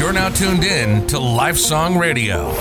You're now tuned in to Life Song Radio,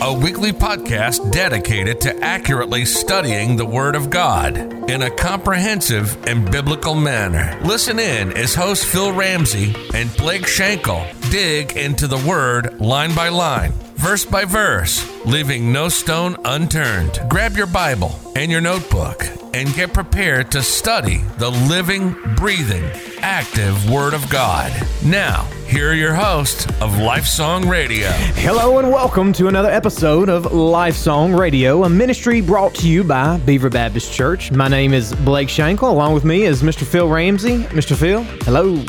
a weekly podcast dedicated to accurately studying the Word of God in a comprehensive and biblical manner. Listen in as host Phil Ramsey and Blake Schenkel dig into the Word line by line, verse by verse, leaving no stone unturned. Grab your Bible and your notebook and get prepared to study the living, breathing, active Word of God. Now, here are your hosts of Life Song Radio. Hello and welcome to another episode of Life Song Radio, a ministry brought to you by Beaver Baptist Church. My name is Blake Shankle. Along with me is Mr. Phil Ramsey. Mr. Phil, hello.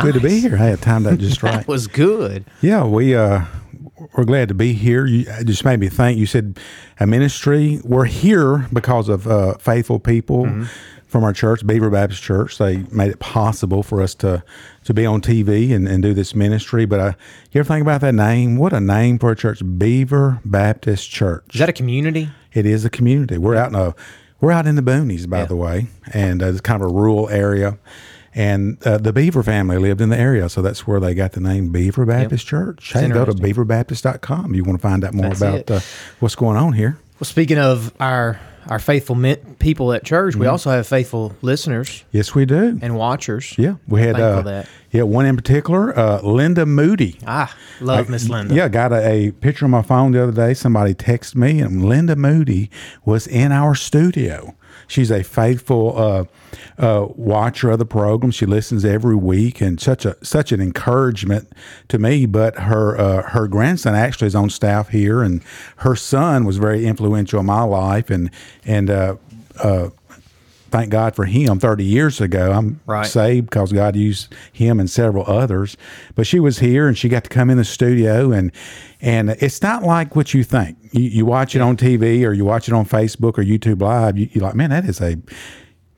Good to be here. I had timed that just right. That was good. yeah, we uh, we're glad to be here. You just made me think. You said a ministry. We're here because of uh, faithful people Mm-hmm. from our church, Beaver Baptist Church. They made it possible for us to to be on TV and, and do this ministry. But uh, you ever think about that name? What a name for a church, Beaver Baptist Church. Is that a community? It is a community. We're out in a we're out in the boonies, by Yeah. the way, and uh, it's kind of a rural area. And uh, the Beaver family lived in the area, so that's where they got the name Beaver Baptist Church. Hey, go to beaverbaptist.com. You want to find out more That's about uh, what's going on here. Well, speaking of our our faithful people at church, Mm-hmm. we also have faithful listeners Yes, we do. and watchers. yeah, we had uh, yeah one in particular, uh, Linda Moody. Ah, love Miss Linda. Yeah, got a, a picture on my phone the other day. Somebody texted me, and Linda Moody was in our studio. She's a faithful uh, uh, watcher of the program. She listens every week, and such a such an encouragement to me. But her uh, her grandson actually is on staff here, and her son was very influential in my life, and and. Thank God for him. Thirty years ago, I'm Right. saved because God used him and several others. But she was here and she got to come in the studio and and it's not like what you think. You, you watch it on TV or you watch it on Facebook or YouTube Live. You, you're like, man, that is a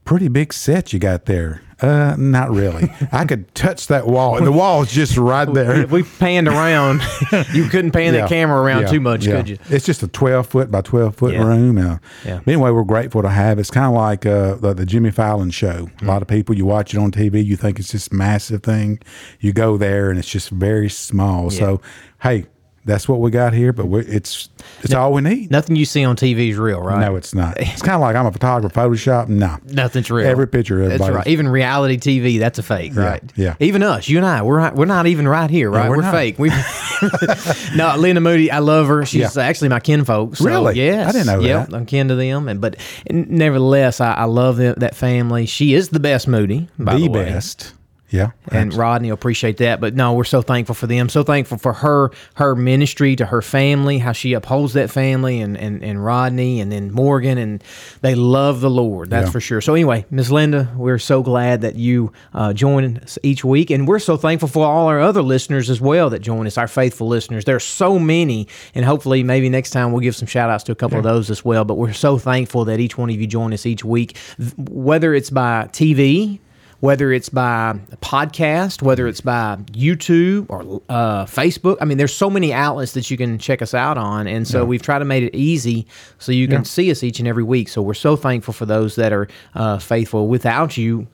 pretty big set you got there. Uh, not really. I could touch that wall, and the wall is just right there. If we panned around, you couldn't pan Yeah. that camera around Yeah. too much, Yeah. could you? It's just a twelve foot by twelve foot room. Uh, Yeah. Anyway, we're grateful to have. It's kind of like uh, the, the Jimmy Fallon show. A lot of people you watch it on TV, you think it's this massive thing. You go there and it's just very small. So hey, that's what we got here. But we it's it's all we need. Nothing you see on TV is real, right? No, it's not. It's kind of like I'm a photographer. Photoshop, no. Nothing's real. Every picture, That's right. Even reality TV, that's a fake, right? yeah. Even us, you and I, we're not, we're not even right here, right? we're we're fake. We no, Linda Moody, I love her. She's Yeah. actually my kinfolk. So, Really? Yes. I didn't know yep, that. I'm kin to them, and but nevertheless, I, I love them, that family. She is the best Moody, by the, the way. Yeah. and Rodney will appreciate that. But no, we're so thankful for them. So thankful for her, her ministry to her family, how she upholds that family, and and, and Rodney, and then Morgan, and they love the Lord. That's Yeah. for sure. So anyway, Miss Linda, we're so glad that you uh, join us each week, and we're so thankful for all our other listeners as well that join us, our faithful listeners. There are so many, and hopefully maybe next time we'll give some shout outs to a couple of those as well. But we're so thankful that each one of you join us each week, whether it's by TV whether it's by podcast, whether it's by YouTube or uh, Facebook. I mean, there's so many outlets that you can check us out on, and so we've tried to make it easy so you can see us each and every week. So we're so thankful for those that are uh, faithful. Without you.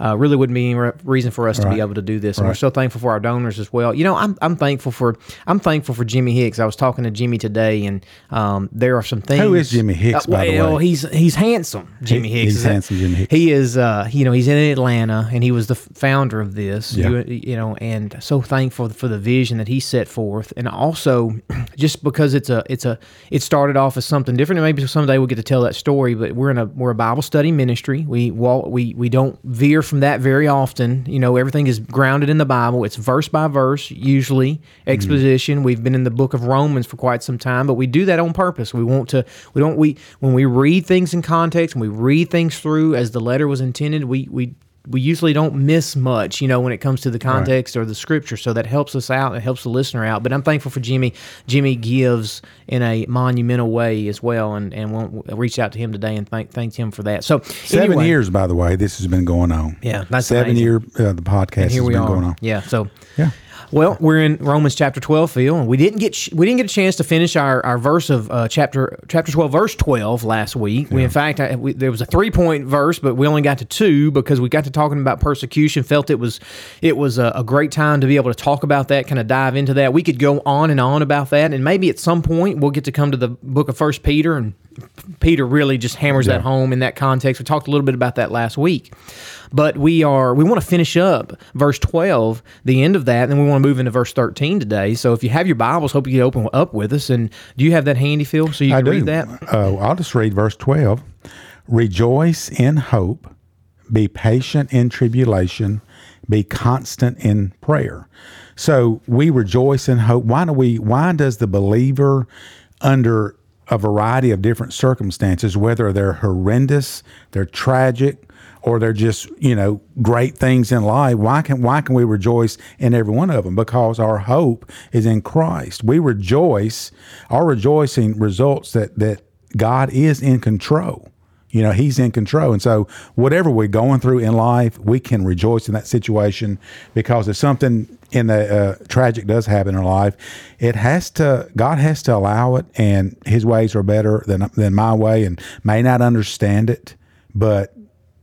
Uh, really wouldn't be any re- reason for us to be able to do this, and we're so thankful for our donors as well. You know, I'm, I'm thankful for I'm thankful for Jimmy Hicks. I was talking to Jimmy today, and um, there are some things. Who is Jimmy Hicks, Uh, by the well, way? he's he's handsome. Jimmy He- Hicks. he's Is handsome, Jimmy Hicks. He is, uh, you know, he's in Atlanta, and he was the founder of this. Yeah. You, you know, and so thankful for the vision that he set forth, and also just because it's a, it's a, it started off as something different. And maybe someday we'll get to tell that story. But we're in a, we're a Bible study ministry. We walk, we we don't veer from that very often. You know, everything is grounded in the Bible. It's verse by verse, usually mm-hmm. exposition. We've been in the book of Romans for quite some time, but we do that on purpose. We want to, we don't, we when we read things in context, and we read things through as the letter was intended. We we we usually don't miss much, you know, when it comes to the context or the scripture. So that helps us out. It helps the listener out. But I'm thankful for Jimmy. Jimmy gives in a monumental way as well, and and we'll reach out to him today and thank thanked him for that. So Seven anyway, years, by the way, this has been going on. Yeah, that's seven amazing. year uh, the podcast and here has we been are. going on. Yeah. So Yeah. Well, we're in Romans chapter twelve, Phil, and we didn't get sh- we didn't get a chance to finish our, our verse of uh, chapter chapter twelve, verse twelve last week. We in fact I, we, there was a three point verse, but we only got to two because we got to talking about persecution. Felt it was it was a, a great time to be able to talk about that, kind of dive into that. We could go on and on about that, and maybe at some point we'll get to come to the book of First Peter and Peter really just hammers that home in that context. We talked a little bit about that last week. But we are we want to finish up verse 12, the end of that, and then we want to move into verse 13 today. So if you have your Bibles, hope you open up with us. And do you have that handy, Phil, so you I do. read that? Uh, I'll just read verse 12. Rejoice in hope, be patient in tribulation, be constant in prayer. So we rejoice in hope. Why do we why does the believer under a variety of different circumstances, whether they're horrendous, they're tragic, or they're just you know great things in life why can why can we rejoice in every one of them? Because our hope is in christ. We rejoice our rejoicing results that that god is in control. You know he's in control. And so whatever we're going through in life we can rejoice in that situation because if something in the uh, tragic does happen in life. It has to god has to allow it and his ways are better than than my way and may not understand it but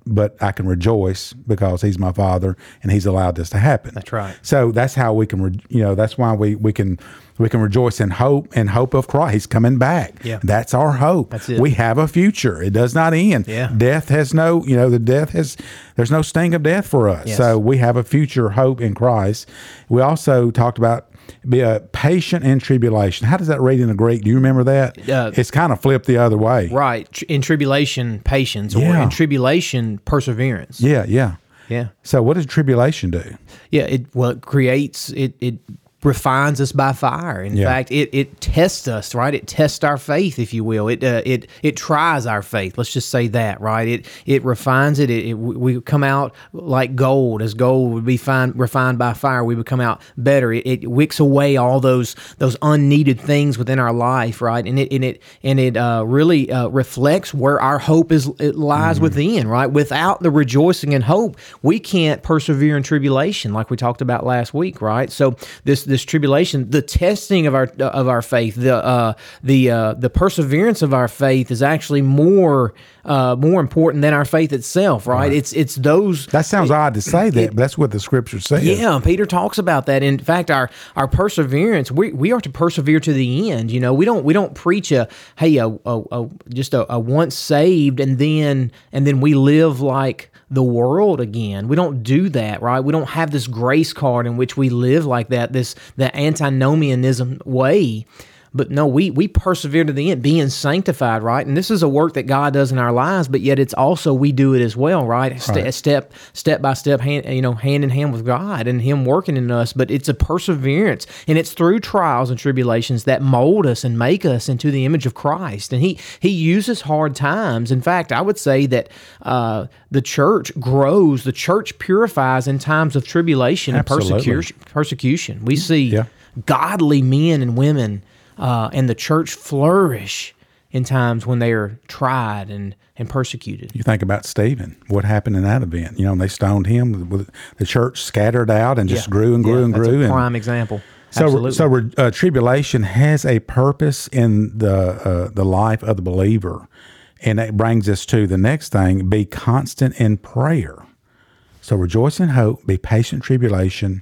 but I can rejoice because he's my father and he's allowed this to happen. That's right. So that's how we can, re- you know, that's why we, we can we can rejoice in hope and hope of Christ. He's coming back. Yeah. That's our hope. That's it. We have a future. It does not end. Yeah. Death has no, you know, the death has there's no sting of death for us. Yes. So we have a future hope in Christ. We also talked about be a patient in tribulation. How does that read in the Greek? Do you remember that? Uh, it's kind of flipped the other way. Right. In tribulation, patience, or in tribulation, perseverance. Yeah, yeah. Yeah. So what does tribulation do? Yeah, it well it creates it it refines us by fire. In Yeah. fact, it, it tests us, right? It tests our faith, if you will. It uh, it it tries our faith. Let's just say that, right? It it refines it. It, it we come out like gold, as gold would be fine, refined by fire. We would come out better. It, it wicks away all those those unneeded things within our life, right? And it and it and it uh, really uh, reflects where our hope is it lies within, right? Without the rejoicing and hope, we can't persevere in tribulation, like we talked about last week, right? So this this tribulation, the testing of our of our faith, the uh, the uh, the perseverance of our faith is actually more uh, more important than our faith itself, right? It's it's those That sounds odd to say that, but that's what the scripture says. yeah, Peter talks about that. In fact, our our perseverance, we, we are to persevere to the end. You know, we don't we don't preach a hey a, a, a just a, a once saved and then and then we live like the world again. We don't do that, right? We don't have this grace card in which we live like that. This the antinomianism way. But no, we we persevere to the end, being sanctified, right? And this is a work that God does in our lives, but yet it's also we do it as well, right? Ste- Right. Step step by step, hand you know, hand in hand with God and Him working in us. But it's a perseverance, and it's through trials and tribulations that mold us and make us into the image of Christ. And He He uses hard times. In fact, I would say that uh, the church grows, the church purifies in times of tribulation and persecution. Persecution. We see Yeah. godly men and women uh, and the church flourish in times when they are tried and, and persecuted. You think about Stephen, what happened in that event? You know, they stoned him. with- The church scattered out and just Yeah. grew and grew Yeah, and that's grew. A and prime example. so, Absolutely. so uh, tribulation has a purpose in the uh, the life of the believer, and that brings us to the next thing: be constant in prayer. So rejoice in hope, be patient in tribulation,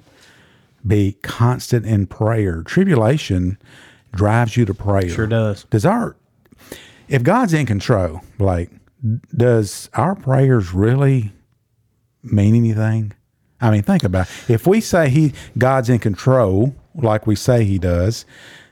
be constant in prayer. Tribulation drives you to prayer. Sure does. Does our if God's in control, like does our prayers really mean anything? I mean, think about it. if we say he God's in control, like we say he does,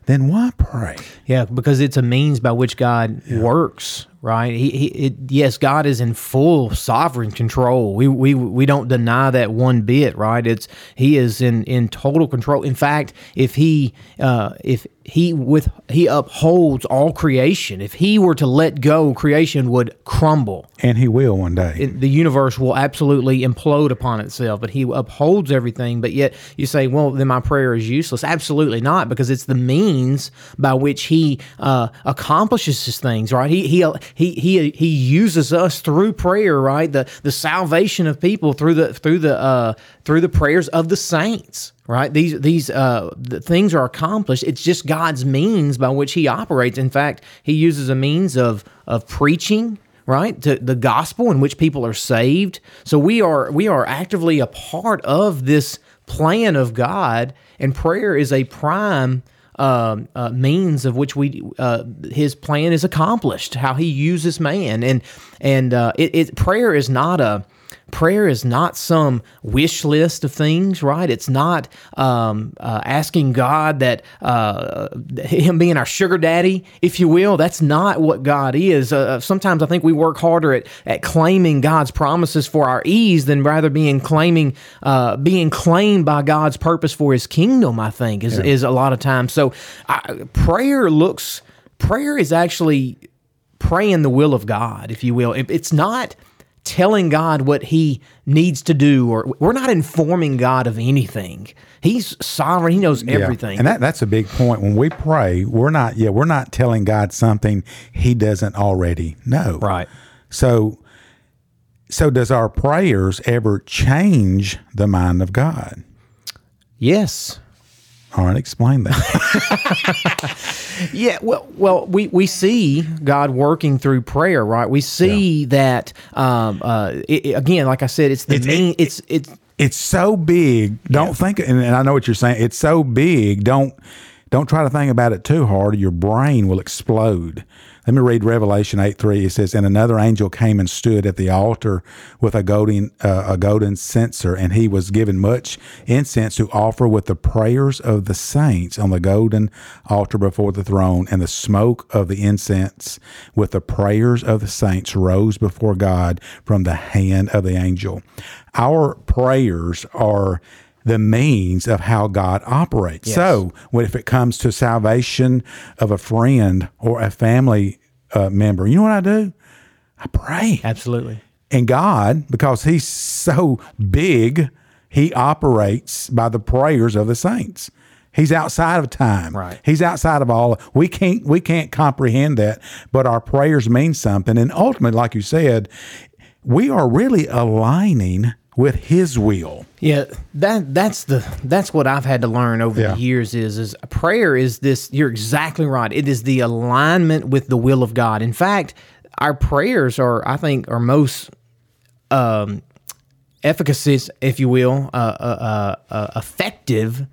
then why pray? Yeah, because it's a means by which God works, right? He, he it, yes, God is in full sovereign control. We, we we don't deny that one bit, right? It's He is in in total control. In fact, if He uh, if He with He upholds all creation, if He were to let go, creation would crumble And he will one day. it- the universe will absolutely implode upon itself, but he upholds everything. But yet you say, well, then my prayer is useless. Absolutely not, because it's the means by which he uh, accomplishes his things, right? He, he he he he uses us through prayer, right? The the salvation of people through the through the uh, through the prayers of the saints, right? These these uh, the things are accomplished. It's just God's means by which He operates. In fact, He uses a means of of preaching, right to the gospel in which people are saved so we are we are actively a part of this plan of god and prayer is a prime um, uh, means of which we uh, his plan is accomplished how he uses man. And and uh, it, it prayer is not a prayer is not some wish list of things, right? It's not um, uh, asking God that uh, Him being our sugar daddy, if you will. That's not what God is. Uh, uh, sometimes I think we work harder at, at claiming God's promises for our ease than rather being claiming uh, being claimed by God's purpose for His kingdom. I think is yeah. is a lot of times. So I, prayer looks prayer is actually praying the will of God, if you will. It's not telling God what he needs to do or we're not informing God of anything. He's sovereign. He knows everything. Yeah. And that, that's a big point. When we pray, we're not yeah, we're not telling God something he doesn't already know. Right. So so does our prayers ever change the mind of God? Yes. All right, explain that. yeah, well, well, we, we see God working through prayer, right? We see yeah. that um, uh, it, again, like I said, it's the it's, main. It, it's it's it's so big. Don't yeah. think, and I know what you're saying. It's so big. Don't don't try to think about it too hard. Your brain will explode. Let me read Revelation 8 3. It says, And another angel came and stood at the altar with a golden, uh, a golden censer, and he was given much incense to offer with the prayers of the saints on the golden altar before the throne. And the smoke of the incense with the prayers of the saints rose before God from the hand of the angel. Our prayers are the means of how God operates. Yes. So, if it comes to salvation of a friend or a family uh, member, you know what I do? I pray. Absolutely. And God, because He's so big, He operates by the prayers of the saints. He's outside of time. Right. He's outside of all. We can't we can't comprehend that, but our prayers mean something. And ultimately, like you said, we are really aligning with his will. Yeah, that that's the that's what I've had to learn over yeah. the years is is prayer is this you're exactly right. It is the alignment with the will of God. In fact, our prayers are I think are most um efficacious, if you will, uh, uh, uh, uh effective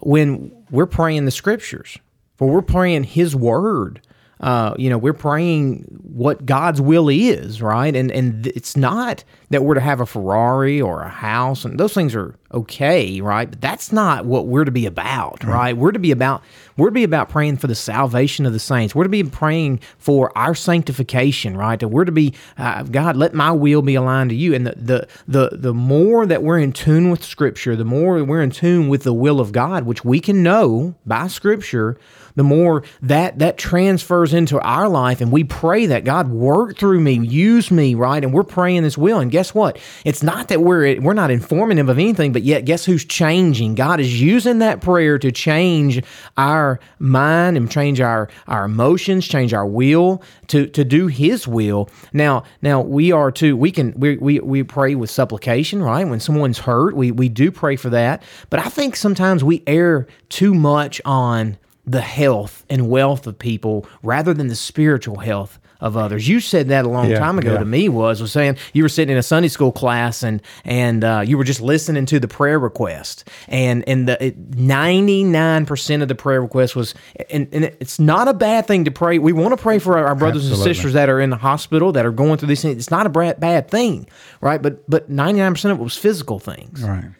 when we're praying the scriptures. For we're praying his word uh, you know, we're praying what God's will is, right? And and it's not that we're to have a Ferrari or a house, and those things are okay, right? But that's not what we're to be about, right? right? We're to be about we're to be about praying for the salvation of the saints. We're to be praying for our sanctification, right? We're to be uh, God, let my will be aligned to you. And the the the the more that we're in tune with Scripture, the more we're in tune with the will of God, which we can know by Scripture the more that that transfers into our life and we pray that God work through me, use me, right? And we're praying this will. And guess what? It's not that we're we're not informative of anything, but yet guess who's changing? God is using that prayer to change our mind and change our our emotions, change our will to to do his will. Now, now we are to we can we we, we pray with supplication, right? When someone's hurt, we we do pray for that. But I think sometimes we err too much on the health and wealth of people rather than the spiritual health of others. You said that a long yeah, time ago yeah. to me was was saying you were sitting in a Sunday school class and and uh, you were just listening to the prayer request and and the ninety nine percent of the prayer request was and, and it's not a bad thing to pray. We want to pray for our, our brothers Absolutely. and sisters that are in the hospital that are going through these things. It's not a bad, bad thing, right? But but ninety nine percent of it was physical things, right?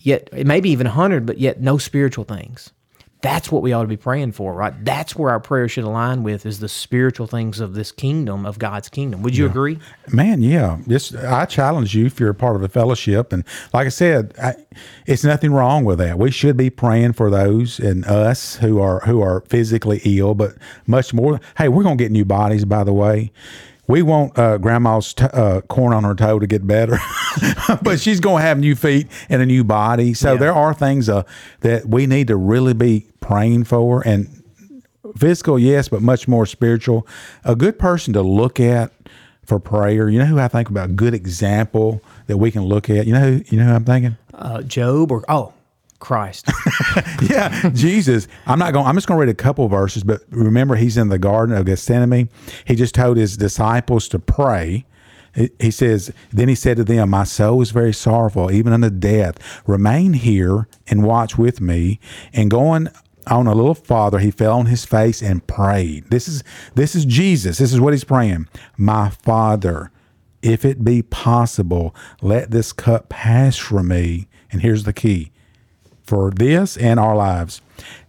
Yet maybe even hundred, but yet no spiritual things. That's what we ought to be praying for, right? That's where our prayer should align with is the spiritual things of this kingdom, of God's kingdom. Would you yeah. agree? Man, yeah. Just I challenge you if you're a part of a fellowship, and like I said, I, it's nothing wrong with that. We should be praying for those and us who are who are physically ill, but much more. Hey, we're gonna get new bodies, by the way we want uh, grandma's t- uh, corn on her toe to get better, but she's going to have new feet and a new body. So yeah. there are things uh, that we need to really be praying for. And physical, yes, but much more spiritual. A good person to look at for prayer. You know who I think about? A good example that we can look at. You know who? You know who I'm thinking? Uh, Job or oh, Christ. yeah, Jesus. I'm not going. I'm just going to read a couple verses, but remember, he's in the Garden of Gethsemane. He just told his disciples to pray. He- says, Then he said to them, My soul is very sorrowful, even unto death. Remain here and watch with me. And going on a little farther, he fell on his face and prayed. This is this is Jesus. This is what he's praying. My Father, if it be possible, let this cup pass from me. And here's the key for this and our lives.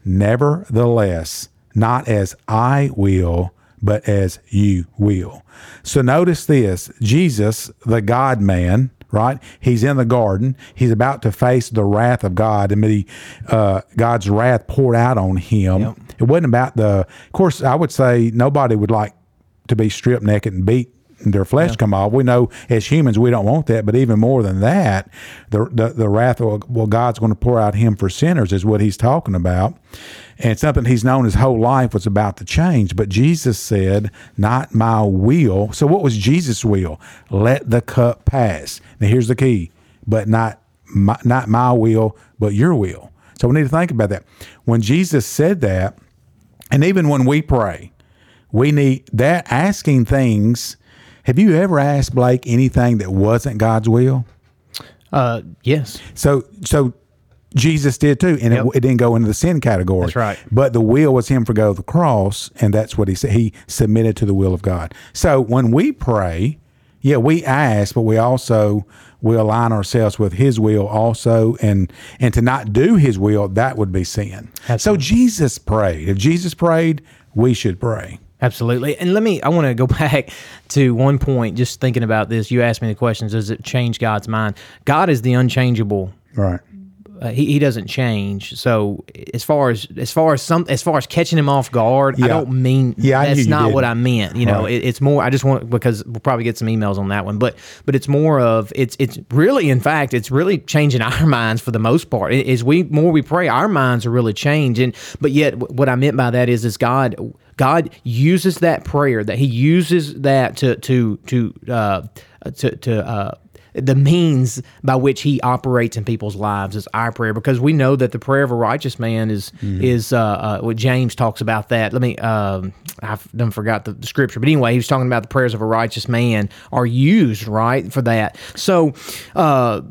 Nevertheless, not as I will, but as you will. So notice this Jesus, the God man, right? He's in the garden. He's about to face the wrath of God and be uh, God's wrath poured out on him. It wasn't about the, of course, I would say nobody would like to be stripped naked and beat their flesh come off. We know as humans we don't want that, but even more than that, the the, the wrath of well God's going to pour out him for sinners is what he's talking about. And something he's known his whole life was about to change. But Jesus said, Not my will. So what was Jesus' will? Let the cup pass. Now here's the key, but not my, not my will, but your will. So we need to think about that. When Jesus said that, and even when we pray, we need that asking things. Have you ever asked Blake anything that wasn't God's will? uh, yes. So, so Jesus did too, and Yep. it, it didn't go into the sin category. That's right. But the will was him to go to the cross, and that's what he said. He submitted to the will of God. So when we pray, yeah, we ask, but we also we align ourselves with His will also, and and to not do His will that would be sin. So Jesus prayed. If Jesus prayed, we should pray. Absolutely. And let me, I want to go back to one point, just thinking about this. You asked me the questions Does it change God's mind? God is the unchangeable. Right. Uh, he, he doesn't change. So as far as as far as some as far as catching him off guard, I don't mean Yeah, that's not what. I meant. You know, Right. it, it's more. I just want because we'll probably get some emails on that one, but but it's more of it's it's really in fact it's really changing our minds for the most part. As we more we pray, our minds are really changing. But yet, what I meant by that is is God God uses that prayer that He uses that to to to uh, to to. Uh, the means by which he operates in people's lives is our prayer because we know that the prayer of a righteous man is is uh, uh, what James talks about that. Let me um, I've done forgot the, the scripture, but anyway, he was talking about the prayers of a righteous man are used right for that. So, uh,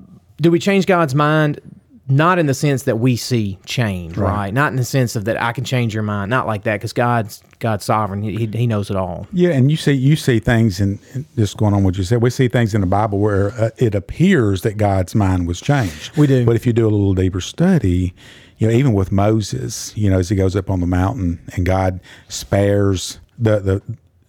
do we change God's mind? Not in the sense that we see change, right? Not in the sense of that I can change your mind, not like that, because God's God's sovereign. He, he knows it all. Yeah, and you see you see things in in- just going on what you said. We see things in the Bible where uh, it appears that God's mind was changed. We do. but if you do a little deeper study, you know, even with Moses, you know, as he goes up on the mountain and God spares the the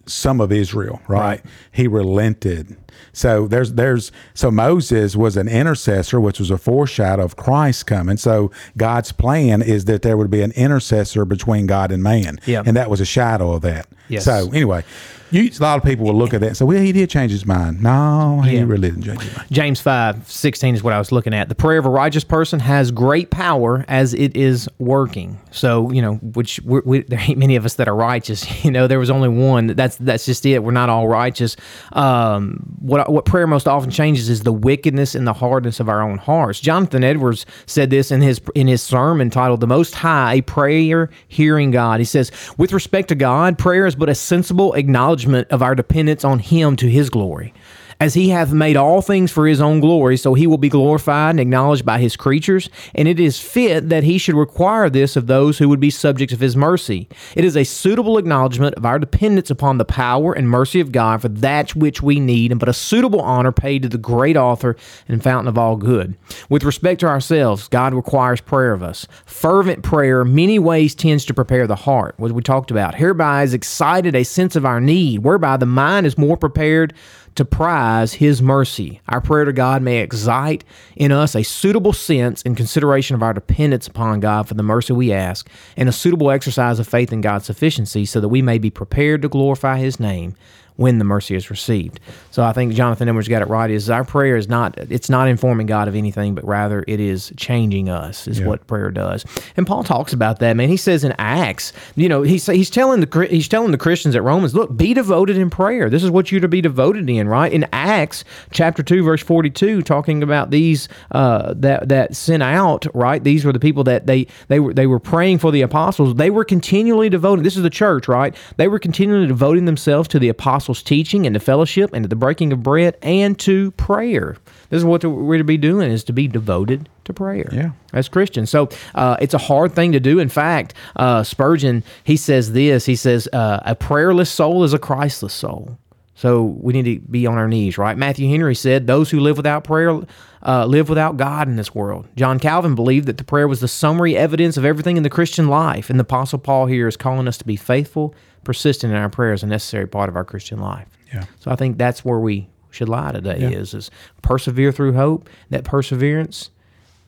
some of Israel, right? Right. He relented. So there's there's so Moses was an intercessor, which was a foreshadow of Christ coming. So God's plan is that there would be an intercessor between God and man, Yeah. and that was a shadow of that. Yes. So anyway, you, a lot of people will look at that and say, "Well, he did change his mind." No, he Yeah. really didn't change his mind. James 5, 16 is what I was looking at. The prayer of a righteous person has great power as it is working. So, you know, which we we, there ain't many of us that are righteous. You know, there was only one. That's that's just it. We're not all righteous. Um, what what prayer most often changes is the wickedness and the hardness of our own hearts. Jonathan Edwards said this in his in his sermon titled "The Most High: A Prayer Hearing God." He says, "With respect to God, prayer is but a sensible acknowledgement of our dependence on Him to His glory." As he hath made all things for his own glory, so he will be glorified and acknowledged by his creatures, and it is fit that he should require this of those who would be subjects of his mercy. It is a suitable acknowledgement of our dependence upon the power and mercy of God for that which we need, and but a suitable honor paid to the great author and fountain of all good. With respect to ourselves, God requires prayer of us. Fervent prayer, many ways, tends to prepare the heart, what we talked about. Hereby is excited a sense of our need, whereby the mind is more prepared to prize his mercy. Our prayer to God may excite in us a suitable sense and consideration of our dependence upon God for the mercy we ask, and a suitable exercise of faith in God's sufficiency, so that we may be prepared to glorify his name when the mercy is received. So I think Jonathan Edwards got it right. Is our prayer is not it's not informing God of anything, but rather it is changing us. Is what prayer does. And Paul talks about that. Man, he says in Acts, you know, he's he's telling the he's telling the Christians at Romans, look, be devoted in prayer. This is what you're to be devoted in, right? In Acts chapter two, verse forty two, talking about these uh, that that sent out, right? These were the people that they they were they were praying for the apostles. They were continually devoted. This is the church, right? They were continually devoting themselves to the apostles' teaching and to fellowship and to the breaking of bread and to prayer. This is what we're to be doing: is to be devoted to prayer. Yeah. as Christians. So uh, it's a hard thing to do. In fact, uh, Spurgeon he says this. He says, uh, "A prayerless soul is a Christless soul." So we need to be on our knees, right? Matthew Henry said, "Those who live without prayer uh, live without God in this world." John Calvin believed that the prayer was the summary evidence of everything in the Christian life, and the Apostle Paul here is calling us to be faithful, persistent in our prayers, is a necessary part of our Christian life. Yeah. So I think that's where we should lie today: is is persevere through hope. That perseverance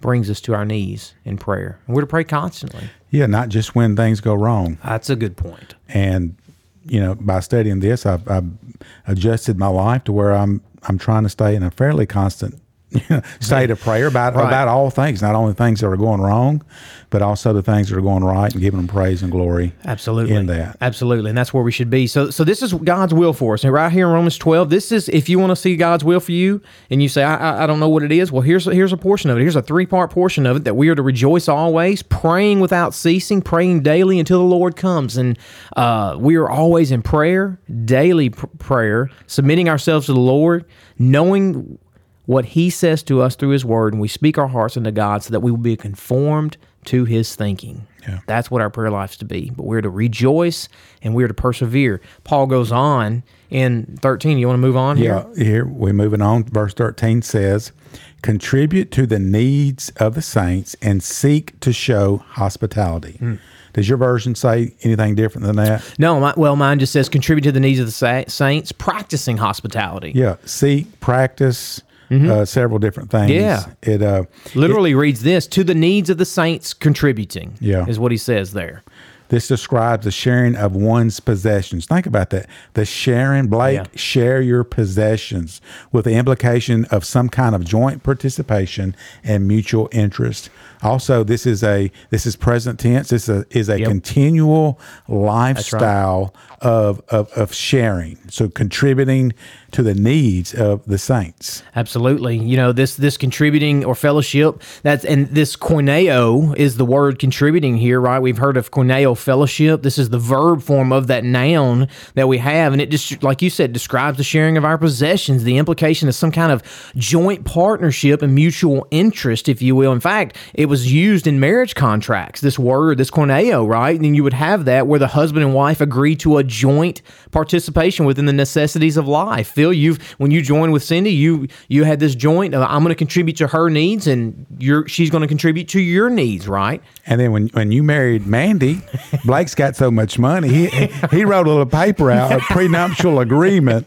brings us to our knees in prayer, and we're to pray constantly. Yeah, not just when things go wrong. That's a good point. And you know, by studying this, I've, I've adjusted my life to where I'm I'm trying to stay in a fairly constant state of prayer about Right. about all things, not only things that are going wrong, but also the things that are going right, and giving them praise and glory. Absolutely. in that. Absolutely. And that's where we should be. So so this is God's will for us. And right here in Romans 12, this is if you want to see God's will for you and you say, I, I, I don't know what it is, well, here's, here's a portion of it. Here's a three part portion of it that we are to rejoice always, praying without ceasing, praying daily until the Lord comes. And uh, we are always in prayer, daily pr- prayer, submitting ourselves to the Lord, knowing what he says to us through his word, and we speak our hearts unto God so that we will be conformed to his thinking. Yeah. That's what our prayer life's to be. But we're to rejoice and we're to persevere. Paul goes on in 13. You want to move on here? Yeah, here we're moving on. Verse 13 says, Contribute to the needs of the saints and seek to show hospitality. Hmm. Does your version say anything different than that? No, my, well, mine just says contribute to the needs of the sa- saints, practicing hospitality. Yeah, seek, practice, uh, several different things. Mm-hmm. Yeah. It, uh, Literally reads this to the needs of the saints contributing. Yeah. Is what he says there. This describes the sharing of one's possessions. Think about that. The sharing, Blake, Yeah. share your possessions with the implication of some kind of joint participation and mutual interest. Also, this is a this is present tense. This is a, is a Yep. continual lifestyle of, of of sharing. So contributing to the needs of the saints. Absolutely. You know, this this contributing or fellowship, that's and this koineo is the word contributing here, right? We've heard of koinonia fellowship. This is the verb form of that noun that we have, and it just like you said, describes the sharing of our possessions. The implication is some kind of joint partnership and mutual interest, if you will. In fact, it was used in marriage contracts, this word, this koineo, right? And then you would have that where the husband and wife agree to a joint participation within the necessities of life. Phil, you've when you joined with Cindy, you you had this joint. Uh, I'm going to contribute to her needs, and you're she's going to contribute to your needs, right? And then when, when you married Mandy, Blake's got so much money. He he wrote a little paper out, a prenuptial agreement.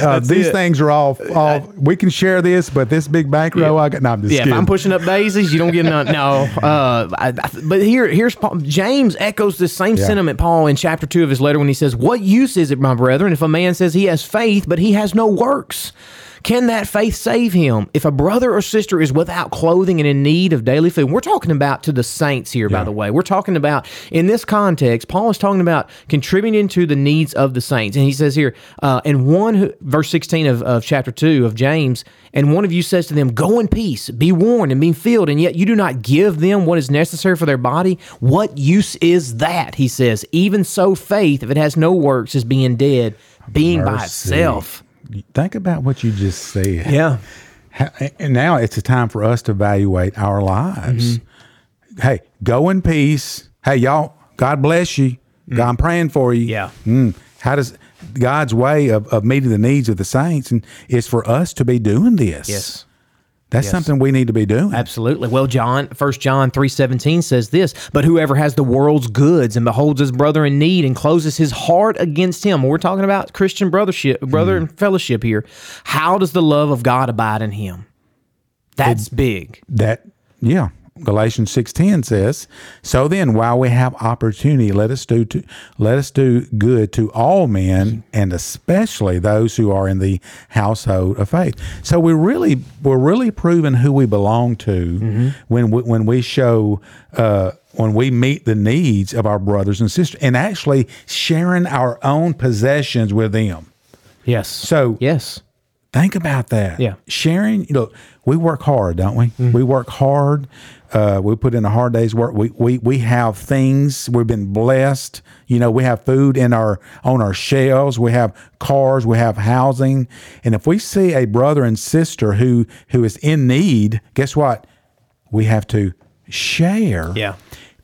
Uh, these it. things are all, all we can share this, but this big bankroll I got. No, I'm just Yeah, if. I'm pushing up daisies, you don't get none. No, uh, I, I, but here, here's Paul, James echoes this same Yeah. sentiment, Paul, in chapter two of his letter when he says, "What use is it, my brethren, if a man says he has faith but he has no works?" Can that faith save him? If a brother or sister is without clothing and in need of daily food, we're talking about to the saints here, by the way. We're talking about, in this context, Paul is talking about contributing to the needs of the saints. And he says here, uh, and one who, verse 16 of, of chapter 2 of James, and one of you says to them, Go in peace, be warned and be filled, and yet you do not give them what is necessary for their body. What use is that? He says, Even so, faith, if it has no works, is being dead, being by itself. Think about what you just said. Yeah. Ha- And now it's a time for us to evaluate our lives. Mm-hmm. Hey, go in peace. Hey, y'all, God bless you. God, I'm praying for you. Mm. Yeah. Mm. How does God's way of, of meeting the needs of the saints and is for us to be doing this? Yes. That's Yes. something we need to be doing. Absolutely. Well, John, First John 3:17 says this, but whoever has the world's goods and beholds his brother in need and closes his heart against him. We're talking about Christian brothership, brother mm-hmm. and fellowship here. How does the love of God abide in him? That's big. That, yeah. Galatians 6:10 says, "So then while we have opportunity, let us do to let us do good to all men and especially those who are in the household of faith." So we really we're really proving who we belong to when we, when we show uh, when we meet the needs of our brothers and sisters and actually sharing our own possessions with them. Yes. So yes. Think about that. Yeah. Sharing, you know, we work hard, don't we? We work hard. Uh, we put in a hard day's work. We, we we have things. We've been blessed. You know, we have food in our on our shelves. We have cars. We have housing. And if we see a brother and sister who who is in need, guess what? We have to share. Yeah.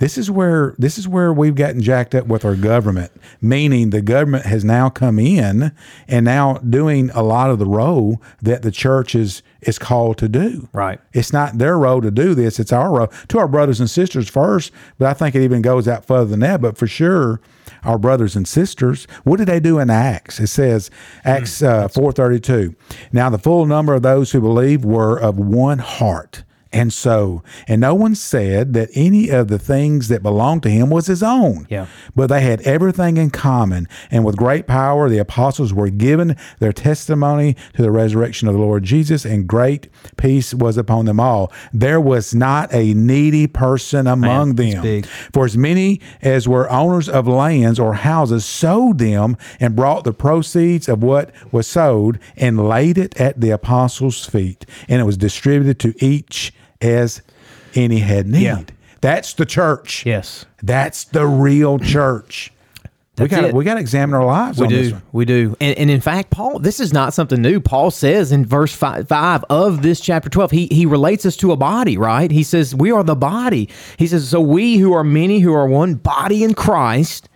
This is where this is where we've gotten jacked up with our government, meaning the government has now come in and now doing a lot of the role that the church is is called to do. Right. It's not their role to do this; it's our role to our brothers and sisters first. But I think it even goes out further than that. But for sure, our brothers and sisters. What did they do in Acts? It says Acts uh, four thirty two. Now the full number of those who believed were of one heart and so, and no one said that any of the things that belonged to him was his own. Yeah. But they had everything in common. And with great power, the apostles were given their testimony to the resurrection of the Lord Jesus, and great peace was upon them all. There was not a needy person among that's them. For as many as were owners of lands or houses sold them and brought the proceeds of what was sold and laid it at the apostles' feet, and it was distributed to each as any had need. Yeah. That's the church. Yes. That's the real church. we got it. we got to examine our lives. We on this do. one. We do. And, and in fact, Paul, this is not something new. Paul says in verse five, 5 of this chapter 12, he, he relates us to a body, right? He says, We are the body. He says, So we who are many, who are one body in Christ,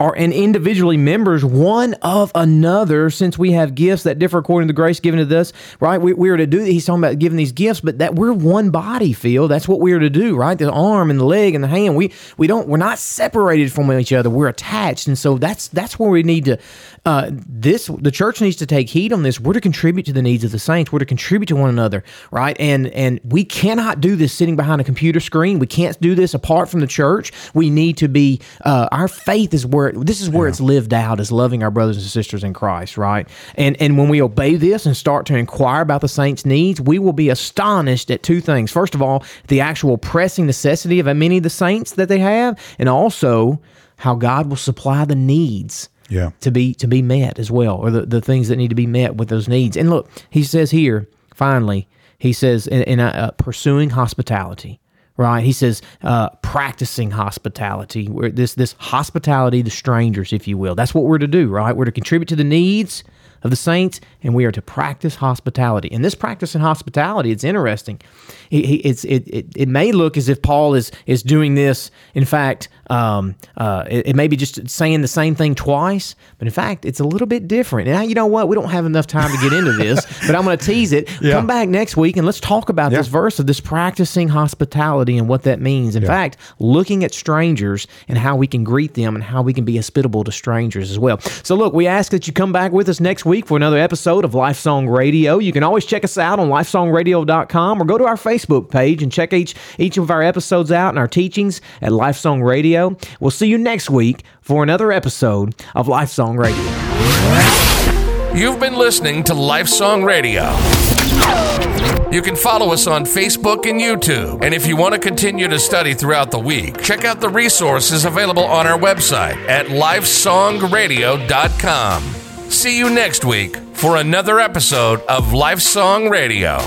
are and individually members one of another since we have gifts that differ according to the grace given to us right? We, we are to do he's talking about giving these gifts but that we're one body feel that's what we are to do right? The arm and the leg and the hand. We we don't we're not separated from each other. We're attached. And so that's that's where we need to uh, this the church needs to take heed on this. We're to contribute to the needs of the saints. We're to contribute to one another right? And and we cannot do this sitting behind a computer screen. We can't do this apart from the church. We need to be uh, our faith is where this is where it's lived out as loving our brothers and sisters in Christ, right? And and when we obey this and start to inquire about the saints' needs, we will be astonished at two things. First of all, the actual pressing necessity of many of the saints that they have, and also how God will supply the needs Yeah. to be to be met as well, or the, the things that need to be met with those needs. And look, he says here, finally, he says in, in uh, pursuing hospitality. Right, he says, uh, practicing hospitality. Where this this hospitality to strangers, if you will. That's what we're to do. Right, we're to contribute to the needs of the saints, and we are to practice hospitality. And this practice in hospitality, it's interesting. He, it's it, it it may look as if Paul is is doing this. In fact, um, uh, it, it may be just saying the same thing twice, but in fact, it's a little bit different. Now, you know what? We don't have enough time to get into this, but I'm going to tease it. Yeah. Come back next week and let's talk about this verse of this practicing hospitality and what that means. In fact, looking at strangers and how we can greet them and how we can be hospitable to strangers as well. So, look, we ask that you come back with us next week for another episode of Life Song Radio. You can always check us out on lifesongradio.com or go to our Facebook page and check each each of our episodes out and our teachings at Life Song Radio. We'll see you next week for another episode of Life Song Radio. You've been listening to Lifesong Radio. You can follow us on Facebook and YouTube. And if you want to continue to study throughout the week, check out the resources available on our website at lifesongradio.com. See you next week for another episode of Lifesong Radio.